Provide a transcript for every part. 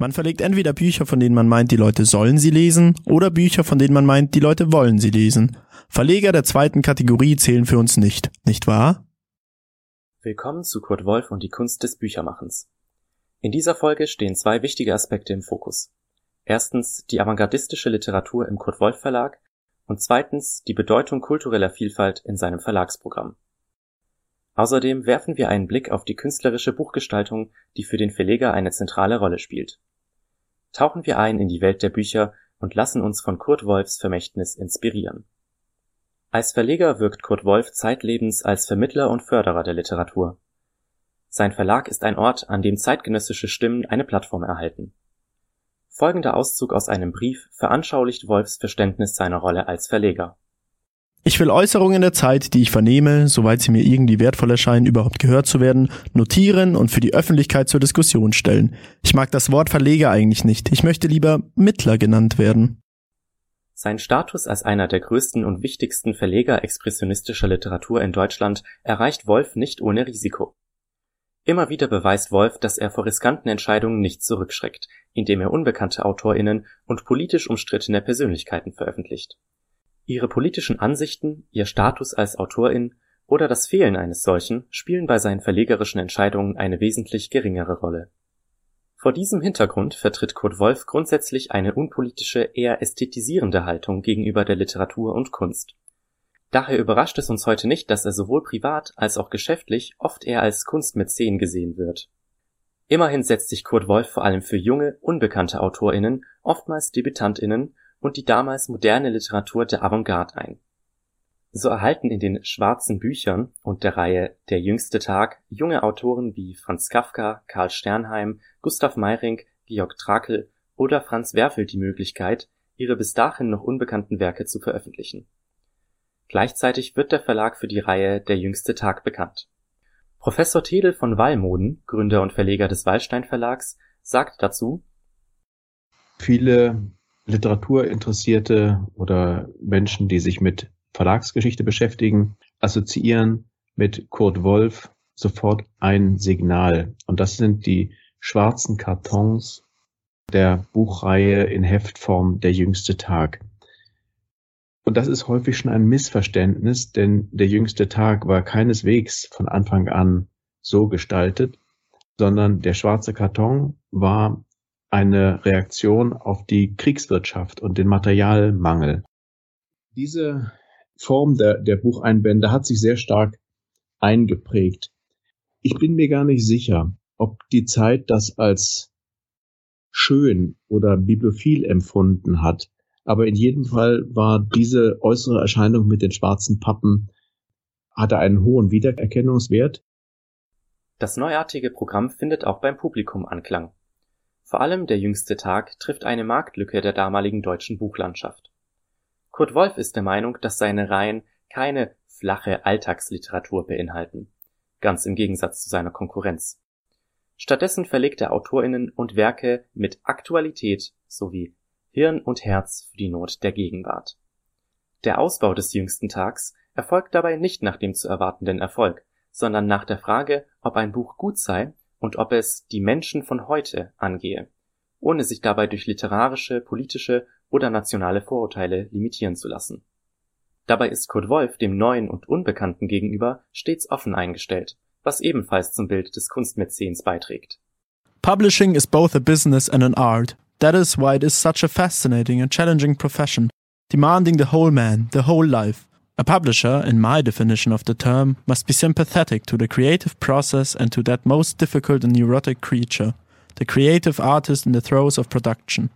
Man verlegt entweder Bücher, von denen man meint, die Leute sollen sie lesen, oder Bücher, von denen man meint, die Leute wollen sie lesen. Verleger der zweiten Kategorie zählen für uns nicht, nicht wahr? Willkommen zu Kurt Wolf und die Kunst des Büchermachens. In dieser Folge stehen zwei wichtige Aspekte im Fokus. Erstens die avantgardistische Literatur im Kurt Wolf Verlag und zweitens die Bedeutung kultureller Vielfalt in seinem Verlagsprogramm. Außerdem werfen wir einen Blick auf die künstlerische Buchgestaltung, die für den Verleger eine zentrale Rolle spielt. Tauchen wir ein in die Welt der Bücher und lassen uns von Kurt Wolfs Vermächtnis inspirieren. Als Verleger wirkt Kurt Wolf zeitlebens als Vermittler und Förderer der Literatur. Sein Verlag ist ein Ort, an dem zeitgenössische Stimmen eine Plattform erhalten. Folgender Auszug aus einem Brief veranschaulicht Wolfs Verständnis seiner Rolle als Verleger. Ich will Äußerungen der Zeit, die ich vernehme, soweit sie mir irgendwie wertvoll erscheinen, überhaupt gehört zu werden, notieren und für die Öffentlichkeit zur Diskussion stellen. Ich mag das Wort Verleger eigentlich nicht. Ich möchte lieber Mittler genannt werden. Sein Status als einer der größten und wichtigsten Verleger expressionistischer Literatur in Deutschland erreicht Wolf nicht ohne Risiko. Immer wieder beweist Wolf, dass er vor riskanten Entscheidungen nicht zurückschreckt, indem er unbekannte AutorInnen und politisch umstrittene Persönlichkeiten veröffentlicht. Ihre politischen Ansichten, ihr Status als Autorin oder das Fehlen eines solchen spielen bei seinen verlegerischen Entscheidungen eine wesentlich geringere Rolle. Vor diesem Hintergrund vertritt Kurt Wolf grundsätzlich eine unpolitische, eher ästhetisierende Haltung gegenüber der Literatur und Kunst. Daher überrascht es uns heute nicht, dass er sowohl privat als auch geschäftlich oft eher als Kunstmäzen gesehen wird. Immerhin setzt sich Kurt Wolf vor allem für junge, unbekannte AutorInnen, oftmals DebütantInnen und die damals moderne Literatur der Avantgarde ein. So erhalten in den Schwarzen Büchern und der Reihe Der jüngste Tag junge Autoren wie Franz Kafka, Karl Sternheim, Gustav Meyrinck, Georg Trakl oder Franz Werfel die Möglichkeit, ihre bis dahin noch unbekannten Werke zu veröffentlichen. Gleichzeitig wird der Verlag für die Reihe Der jüngste Tag bekannt. Professor Tedel von Wallmoden, Gründer und Verleger des Wallstein Verlags, sagt dazu, Viele Literaturinteressierte oder Menschen, die sich mit Verlagsgeschichte beschäftigen, assoziieren mit Kurt Wolf sofort ein Signal. Und das sind die schwarzen Kartons der Buchreihe in Heftform Der jüngste Tag. Und das ist häufig schon ein Missverständnis, denn der jüngste Tag war keineswegs von Anfang an so gestaltet, sondern der schwarze Karton war eine Reaktion auf die Kriegswirtschaft und den Materialmangel. Diese Form der, der Bucheinbände hat sich sehr stark eingeprägt. Ich bin mir gar nicht sicher, ob die Zeit das als schön oder bibliophil empfunden hat. Aber in jedem Fall war diese äußere Erscheinung mit den schwarzen Pappen, hatte einen hohen Wiedererkennungswert. Das neuartige Programm findet auch beim Publikum Anklang. Vor allem Der jüngste Tag trifft eine Marktlücke der damaligen deutschen Buchlandschaft. Kurt Wolf ist der Meinung, dass seine Reihen keine flache Alltagsliteratur beinhalten, ganz im Gegensatz zu seiner Konkurrenz. Stattdessen verlegt er Autorinnen und Werke mit Aktualität sowie Hirn und Herz für die Not der Gegenwart. Der Ausbau des jüngsten Tags erfolgt dabei nicht nach dem zu erwartenden Erfolg, sondern nach der Frage, ob ein Buch gut sei und ob es die Menschen von heute angehe, ohne sich dabei durch literarische, politische oder nationale Vorurteile limitieren zu lassen. Dabei ist Kurt Wolf dem Neuen und Unbekannten gegenüber stets offen eingestellt, was ebenfalls zum Bild des Kunstmäzens beiträgt. Publishing is both a business and an art. That is why it is such a fascinating and challenging profession, demanding the whole man, the whole life. A publisher, in my definition of the term, must be sympathetic to the creative process and to that most difficult and neurotic creature, the creative artist in the throes of production.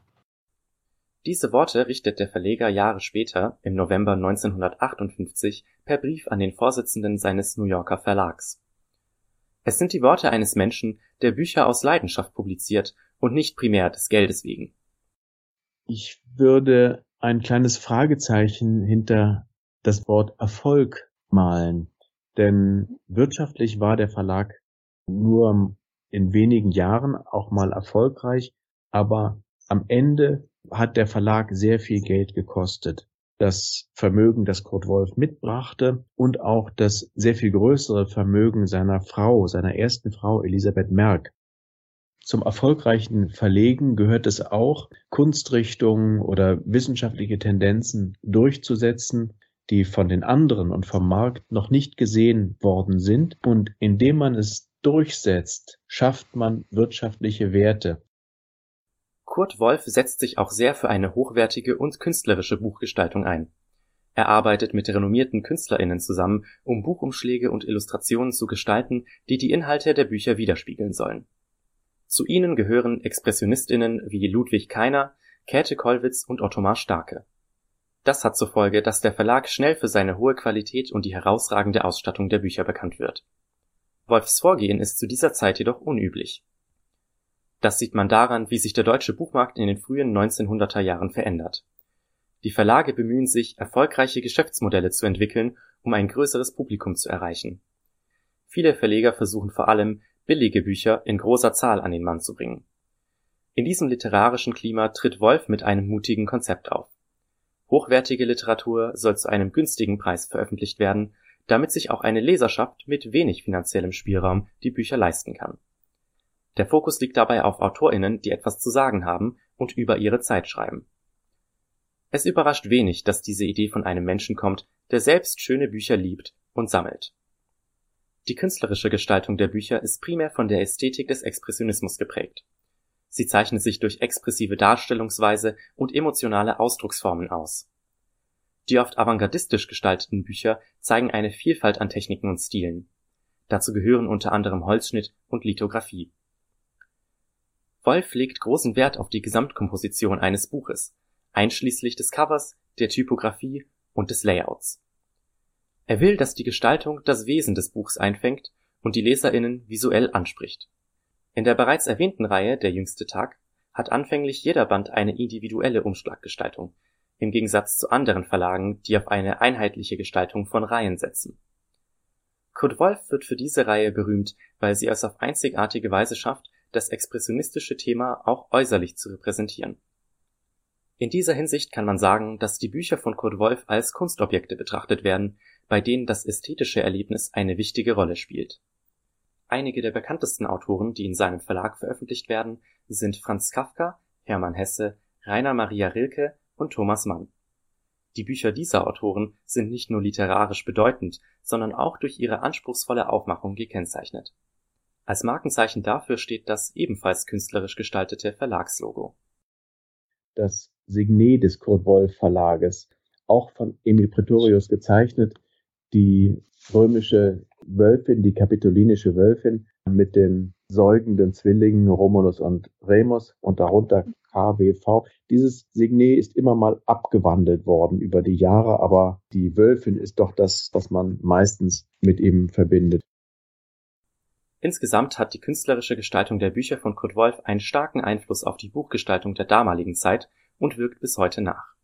Diese Worte richtet der Verleger Jahre später, im November 1958, per Brief an den Vorsitzenden seines New Yorker Verlags. Es sind die Worte eines Menschen, der Bücher aus Leidenschaft publiziert und nicht primär des Geldes wegen. Ich würde ein kleines Fragezeichen hinter das Wort Erfolg malen. Denn wirtschaftlich war der Verlag nur in wenigen Jahren auch mal erfolgreich, aber am Ende hat der Verlag sehr viel Geld gekostet. Das Vermögen, das Kurt Wolf mitbrachte und auch das sehr viel größere Vermögen seiner Frau, seiner ersten Frau Elisabeth Merck. Zum erfolgreichen Verlegen gehört es auch, Kunstrichtungen oder wissenschaftliche Tendenzen durchzusetzen, die von den anderen und vom Markt noch nicht gesehen worden sind. Und indem man es durchsetzt, schafft man wirtschaftliche Werte. Kurt Wolf setzt sich auch sehr für eine hochwertige und künstlerische Buchgestaltung ein. Er arbeitet mit renommierten KünstlerInnen zusammen, um Buchumschläge und Illustrationen zu gestalten, die die Inhalte der Bücher widerspiegeln sollen. Zu ihnen gehören ExpressionistInnen wie Ludwig Keiner, Käthe Kollwitz und Ottomar Starke. Das hat zur Folge, dass der Verlag schnell für seine hohe Qualität und die herausragende Ausstattung der Bücher bekannt wird. Wolfs Vorgehen ist zu dieser Zeit jedoch unüblich. Das sieht man daran, wie sich der deutsche Buchmarkt in den frühen 1900er Jahren verändert. Die Verlage bemühen sich, erfolgreiche Geschäftsmodelle zu entwickeln, um ein größeres Publikum zu erreichen. Viele Verleger versuchen vor allem, billige Bücher in großer Zahl an den Mann zu bringen. In diesem literarischen Klima tritt Wolf mit einem mutigen Konzept auf. Hochwertige Literatur soll zu einem günstigen Preis veröffentlicht werden, damit sich auch eine Leserschaft mit wenig finanziellem Spielraum die Bücher leisten kann. Der Fokus liegt dabei auf AutorInnen, die etwas zu sagen haben und über ihre Zeit schreiben. Es überrascht wenig, dass diese Idee von einem Menschen kommt, der selbst schöne Bücher liebt und sammelt. Die künstlerische Gestaltung der Bücher ist primär von der Ästhetik des Expressionismus geprägt. Sie zeichnet sich durch expressive Darstellungsweise und emotionale Ausdrucksformen aus. Die oft avantgardistisch gestalteten Bücher zeigen eine Vielfalt an Techniken und Stilen. Dazu gehören unter anderem Holzschnitt und Lithografie. Wolf legt großen Wert auf die Gesamtkomposition eines Buches, einschließlich des Covers, der Typografie und des Layouts. Er will, dass die Gestaltung das Wesen des Buchs einfängt und die LeserInnen visuell anspricht. In der bereits erwähnten Reihe Der jüngste Tag hat anfänglich jeder Band eine individuelle Umschlaggestaltung, im Gegensatz zu anderen Verlagen, die auf eine einheitliche Gestaltung von Reihen setzen. Kurt Wolf wird für diese Reihe berühmt, weil sie es auf einzigartige Weise schafft, das expressionistische Thema auch äußerlich zu repräsentieren. In dieser Hinsicht kann man sagen, dass die Bücher von Kurt Wolf als Kunstobjekte betrachtet werden, bei denen das ästhetische Erlebnis eine wichtige Rolle spielt. Einige der bekanntesten Autoren, die in seinem Verlag veröffentlicht werden, sind Franz Kafka, Hermann Hesse, Rainer Maria Rilke und Thomas Mann. Die Bücher dieser Autoren sind nicht nur literarisch bedeutend, sondern auch durch ihre anspruchsvolle Aufmachung gekennzeichnet. Als Markenzeichen dafür steht das ebenfalls künstlerisch gestaltete Verlagslogo. Das Signet des Kurt Wolf Verlages, auch von Emil Pretorius gezeichnet, die römische Wölfin, die kapitolinische Wölfin mit den säugenden Zwillingen Romulus und Remus und darunter KWV. Dieses Signet ist immer mal abgewandelt worden über die Jahre, aber die Wölfin ist doch das, was man meistens mit ihm verbindet. Insgesamt hat die künstlerische Gestaltung der Bücher von Kurt Wolf einen starken Einfluss auf die Buchgestaltung der damaligen Zeit und wirkt bis heute nach.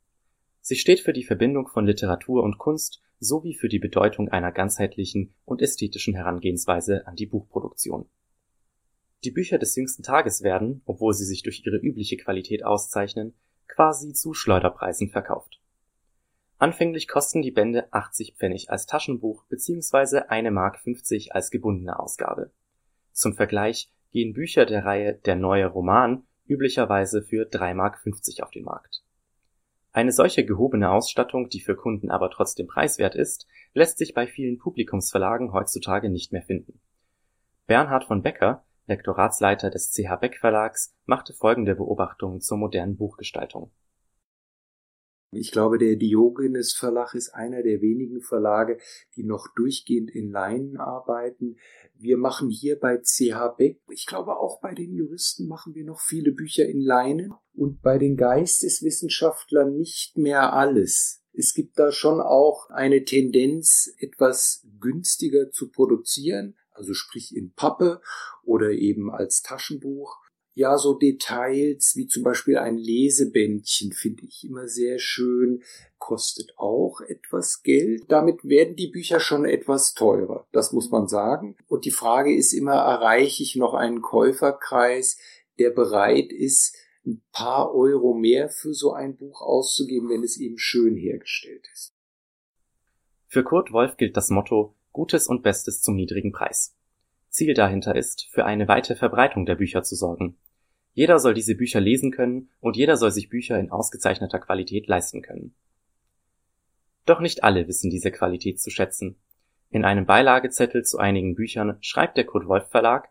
Sie steht für die Verbindung von Literatur und Kunst sowie für die Bedeutung einer ganzheitlichen und ästhetischen Herangehensweise an die Buchproduktion. Die Bücher des jüngsten Tages werden, obwohl sie sich durch ihre übliche Qualität auszeichnen, quasi zu Schleuderpreisen verkauft. Anfänglich kosten die Bände 80 Pfennig als Taschenbuch bzw. eine Mark 50 als gebundene Ausgabe. Zum Vergleich gehen Bücher der Reihe Der neue Roman üblicherweise für 3,50 Mark auf den Markt. Eine solche gehobene Ausstattung, die für Kunden aber trotzdem preiswert ist, lässt sich bei vielen Publikumsverlagen heutzutage nicht mehr finden. Bernhard von Becker, Lektoratsleiter des CH Beck Verlags, machte folgende Beobachtungen zur modernen Buchgestaltung ich glaube, der Diogenes Verlag ist einer der wenigen Verlage, die noch durchgehend in Leinen arbeiten. Wir machen hier bei CH Beck, ich glaube auch bei den Juristen machen wir noch viele Bücher in Leinen und bei den Geisteswissenschaftlern nicht mehr alles. Es gibt da schon auch eine Tendenz, etwas günstiger zu produzieren, also sprich in Pappe oder eben als Taschenbuch ja, so Details wie zum Beispiel ein Lesebändchen finde ich immer sehr schön, kostet auch etwas Geld. Damit werden die Bücher schon etwas teurer, das muss man sagen. Und die Frage ist immer, erreiche ich noch einen Käuferkreis, der bereit ist, ein paar Euro mehr für so ein Buch auszugeben, wenn es eben schön hergestellt ist. Für Kurt Wolf gilt das Motto Gutes und Bestes zum niedrigen Preis. Ziel dahinter ist, für eine weite Verbreitung der Bücher zu sorgen. Jeder soll diese Bücher lesen können und jeder soll sich Bücher in ausgezeichneter Qualität leisten können. Doch nicht alle wissen diese Qualität zu schätzen. In einem Beilagezettel zu einigen Büchern schreibt der Kurt Wolf Verlag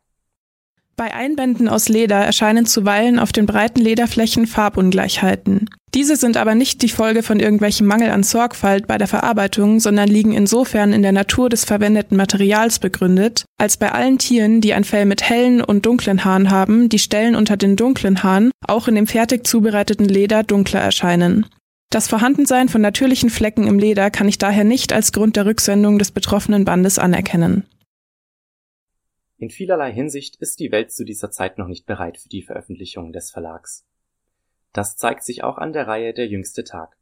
bei Einbänden aus Leder erscheinen zuweilen auf den breiten Lederflächen Farbungleichheiten. Diese sind aber nicht die Folge von irgendwelchem Mangel an Sorgfalt bei der Verarbeitung, sondern liegen insofern in der Natur des verwendeten Materials begründet, als bei allen Tieren, die ein Fell mit hellen und dunklen Haaren haben, die Stellen unter den dunklen Haaren auch in dem fertig zubereiteten Leder dunkler erscheinen. Das Vorhandensein von natürlichen Flecken im Leder kann ich daher nicht als Grund der Rücksendung des betroffenen Bandes anerkennen. In vielerlei Hinsicht ist die Welt zu dieser Zeit noch nicht bereit für die Veröffentlichung des Verlags. Das zeigt sich auch an der Reihe Der jüngste Tag.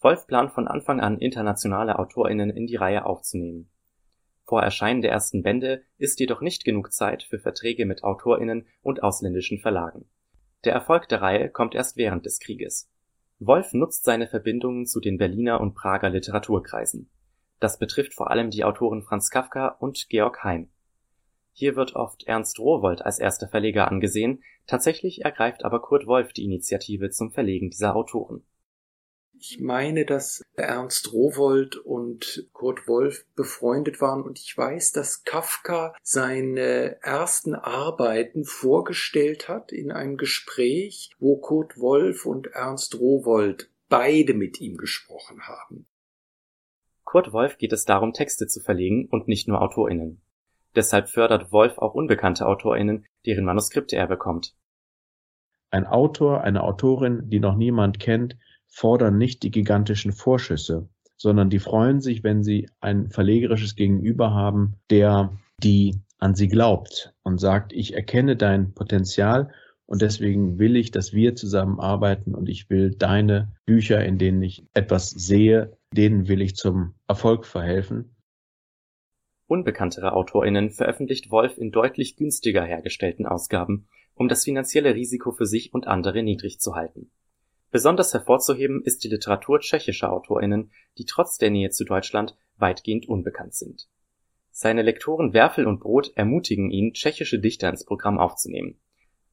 Wolf plant von Anfang an internationale AutorInnen in die Reihe aufzunehmen. Vor Erscheinen der ersten Bände ist jedoch nicht genug Zeit für Verträge mit AutorInnen und ausländischen Verlagen. Der Erfolg der Reihe kommt erst während des Krieges. Wolf nutzt seine Verbindungen zu den Berliner und Prager Literaturkreisen. Das betrifft vor allem die Autoren Franz Kafka und Georg Heim. Hier wird oft Ernst Rowohlt als erster Verleger angesehen, tatsächlich ergreift aber Kurt Wolf die Initiative zum Verlegen dieser Autoren. Ich meine, dass Ernst Rowohlt und Kurt Wolf befreundet waren und ich weiß, dass Kafka seine ersten Arbeiten vorgestellt hat in einem Gespräch, wo Kurt Wolf und Ernst Rowohlt beide mit ihm gesprochen haben. Kurt Wolf geht es darum, Texte zu verlegen und nicht nur AutorInnen. Deshalb fördert Wolf auch unbekannte AutorInnen, deren Manuskripte er bekommt. Ein Autor, eine Autorin, die noch niemand kennt, fordern nicht die gigantischen Vorschüsse, sondern die freuen sich, wenn sie ein verlegerisches Gegenüber haben, der die an sie glaubt und sagt, ich erkenne dein Potenzial und deswegen will ich, dass wir zusammenarbeiten und ich will deine Bücher, in denen ich etwas sehe, denen will ich zum Erfolg verhelfen. Unbekanntere AutorInnen veröffentlicht Wolf in deutlich günstiger hergestellten Ausgaben, um das finanzielle Risiko für sich und andere niedrig zu halten. Besonders hervorzuheben ist die Literatur tschechischer AutorInnen, die trotz der Nähe zu Deutschland weitgehend unbekannt sind. Seine Lektoren Werfel und Brot ermutigen ihn, tschechische Dichter ins Programm aufzunehmen.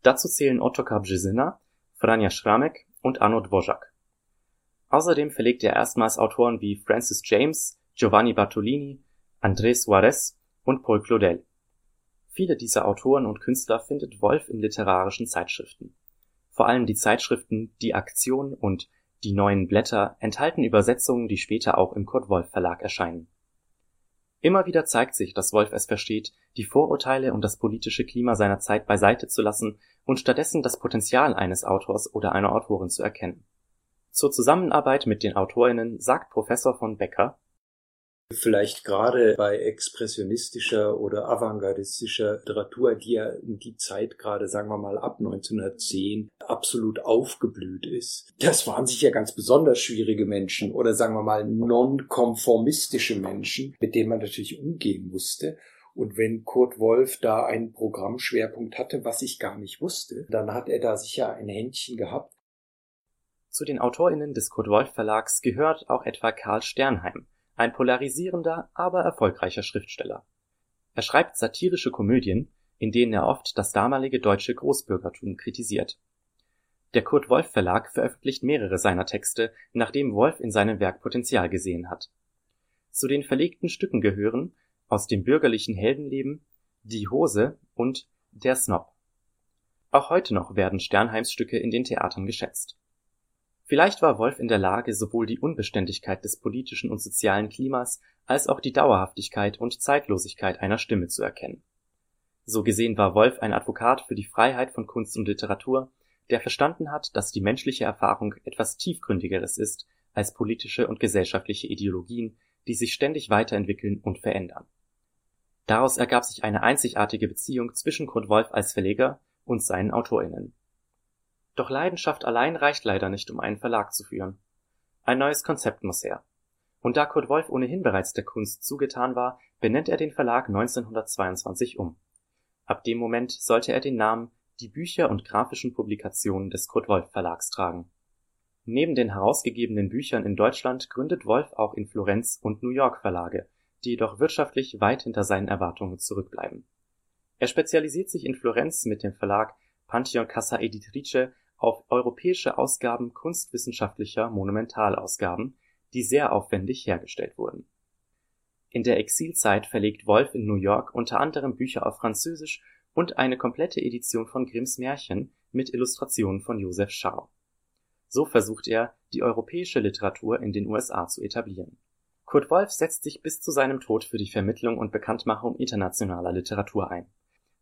Dazu zählen Ottokar Březina, Franja Schramek und Arno Dvořák. Außerdem verlegt er erstmals Autoren wie Francis James, Giovanni Bartolini, André Suarez und Paul Claudel. Viele dieser Autoren und Künstler findet Wolf in literarischen Zeitschriften. Vor allem die Zeitschriften Die Aktion und Die neuen Blätter enthalten Übersetzungen, die später auch im Kurt Wolf Verlag erscheinen. Immer wieder zeigt sich, dass Wolf es versteht, die Vorurteile und das politische Klima seiner Zeit beiseite zu lassen und stattdessen das Potenzial eines Autors oder einer Autorin zu erkennen. Zur Zusammenarbeit mit den AutorInnen sagt Professor von Becker Vielleicht gerade bei expressionistischer oder avantgardistischer Literatur, die ja in die Zeit gerade, sagen wir mal, ab 1910 absolut aufgeblüht ist. Das waren sicher ganz besonders schwierige Menschen oder sagen wir mal nonkonformistische Menschen, mit denen man natürlich umgehen musste. Und wenn Kurt Wolf da einen Programmschwerpunkt hatte, was ich gar nicht wusste, dann hat er da sicher ein Händchen gehabt. Zu den AutorInnen des Kurt Wolf Verlags gehört auch etwa Karl Sternheim, ein polarisierender, aber erfolgreicher Schriftsteller. Er schreibt satirische Komödien, in denen er oft das damalige deutsche Großbürgertum kritisiert. Der Kurt Wolf Verlag veröffentlicht mehrere seiner Texte, nachdem Wolf in seinem Werk Potenzial gesehen hat. Zu den verlegten Stücken gehören Aus dem bürgerlichen Heldenleben, Die Hose und Der Snob. Auch heute noch werden Sternheims Stücke in den Theatern geschätzt Vielleicht war Wolf in der Lage, sowohl die Unbeständigkeit des politischen und sozialen Klimas als auch die Dauerhaftigkeit und Zeitlosigkeit einer Stimme zu erkennen. So gesehen war Wolf ein Advokat für die Freiheit von Kunst und Literatur, der verstanden hat, dass die menschliche Erfahrung etwas tiefgründigeres ist als politische und gesellschaftliche Ideologien, die sich ständig weiterentwickeln und verändern. Daraus ergab sich eine einzigartige Beziehung zwischen Kurt Wolf als Verleger und seinen AutorInnen doch Leidenschaft allein reicht leider nicht, um einen Verlag zu führen. Ein neues Konzept muss her. Und da Kurt Wolf ohnehin bereits der Kunst zugetan war, benennt er den Verlag 1922 um. Ab dem Moment sollte er den Namen Die Bücher und grafischen Publikationen des Kurt Wolf Verlags tragen. Neben den herausgegebenen Büchern in Deutschland gründet Wolf auch in Florenz und New York Verlage, die jedoch wirtschaftlich weit hinter seinen Erwartungen zurückbleiben. Er spezialisiert sich in Florenz mit dem Verlag Pantheon Casa Editrice auf europäische Ausgaben kunstwissenschaftlicher Monumentalausgaben, die sehr aufwendig hergestellt wurden. In der Exilzeit verlegt Wolf in New York unter anderem Bücher auf Französisch und eine komplette Edition von Grimms Märchen mit Illustrationen von Joseph Schau. So versucht er, die europäische Literatur in den USA zu etablieren. Kurt Wolf setzt sich bis zu seinem Tod für die Vermittlung und Bekanntmachung internationaler Literatur ein.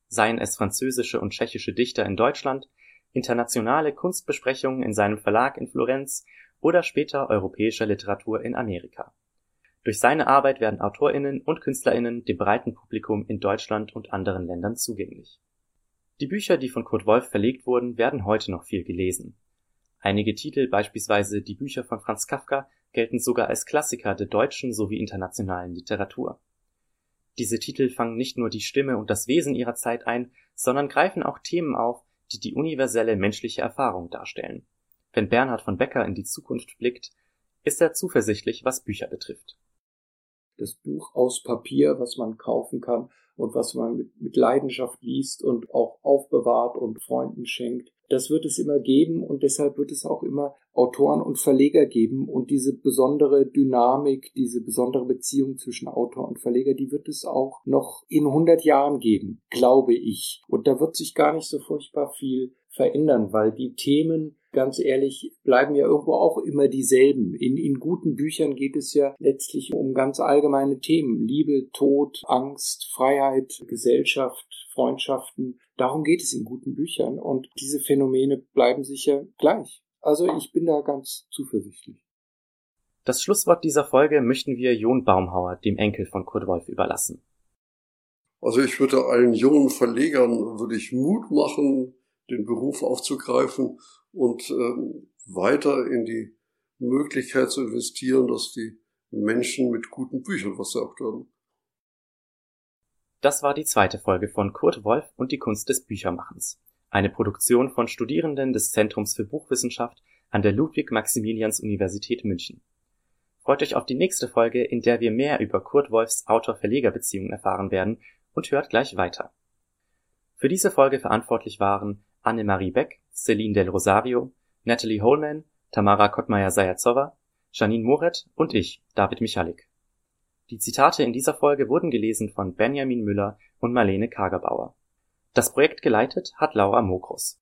Seien es französische und tschechische Dichter in Deutschland, internationale Kunstbesprechungen in seinem Verlag in Florenz oder später europäischer Literatur in Amerika. Durch seine Arbeit werden AutorInnen und KünstlerInnen dem breiten Publikum in Deutschland und anderen Ländern zugänglich. Die Bücher, die von Kurt Wolf verlegt wurden, werden heute noch viel gelesen. Einige Titel, beispielsweise die Bücher von Franz Kafka, gelten sogar als Klassiker der deutschen sowie internationalen Literatur. Diese Titel fangen nicht nur die Stimme und das Wesen ihrer Zeit ein, sondern greifen auch Themen auf, die die universelle menschliche Erfahrung darstellen. Wenn Bernhard von Becker in die Zukunft blickt, ist er zuversichtlich, was Bücher betrifft. Das Buch aus Papier, was man kaufen kann und was man mit, Leidenschaft liest und auch aufbewahrt und Freunden schenkt, das wird es immer geben und deshalb wird es auch immer Autoren und Verleger geben und diese besondere Dynamik, diese besondere Beziehung zwischen Autor und Verleger, die wird es auch noch in 100 Jahren geben, glaube ich. Und da wird sich gar nicht so furchtbar viel verändern, weil die Themen, ganz ehrlich, bleiben ja irgendwo auch immer dieselben. In, in guten Büchern geht es ja letztlich um ganz allgemeine Themen. Liebe, Tod, Angst, Freiheit, Gesellschaft, Freundschaften. Darum geht es in guten Büchern und diese Phänomene bleiben sicher gleich. Also ich bin da ganz zuversichtlich. Das Schlusswort dieser Folge möchten wir Jon Baumhauer, dem Enkel von Kurt Wolf, überlassen. Also ich würde allen jungen Verlegern würde ich Mut machen, den Beruf aufzugreifen und äh, weiter in die Möglichkeit zu investieren, dass die Menschen mit guten Büchern versorgt werden. Das war die zweite Folge von Kurt Wolf und die Kunst des Büchermachens, eine Produktion von Studierenden des Zentrums für Buchwissenschaft an der Ludwig-Maximilians-Universität München. Freut euch auf die nächste Folge, in der wir mehr über Kurt Wolfs Autor-Verleger-Beziehung erfahren werden und hört gleich weiter. Für diese Folge verantwortlich waren Annemarie Beck, Celine Del Rosario, Natalie Holman, Tamara Kottmeier-Sajazowa, Janine Moret und ich, David Michalik. Die Zitate in dieser Folge wurden gelesen von Benjamin Müller und Marlene Kagerbauer. Das Projekt geleitet hat Laura Mokrus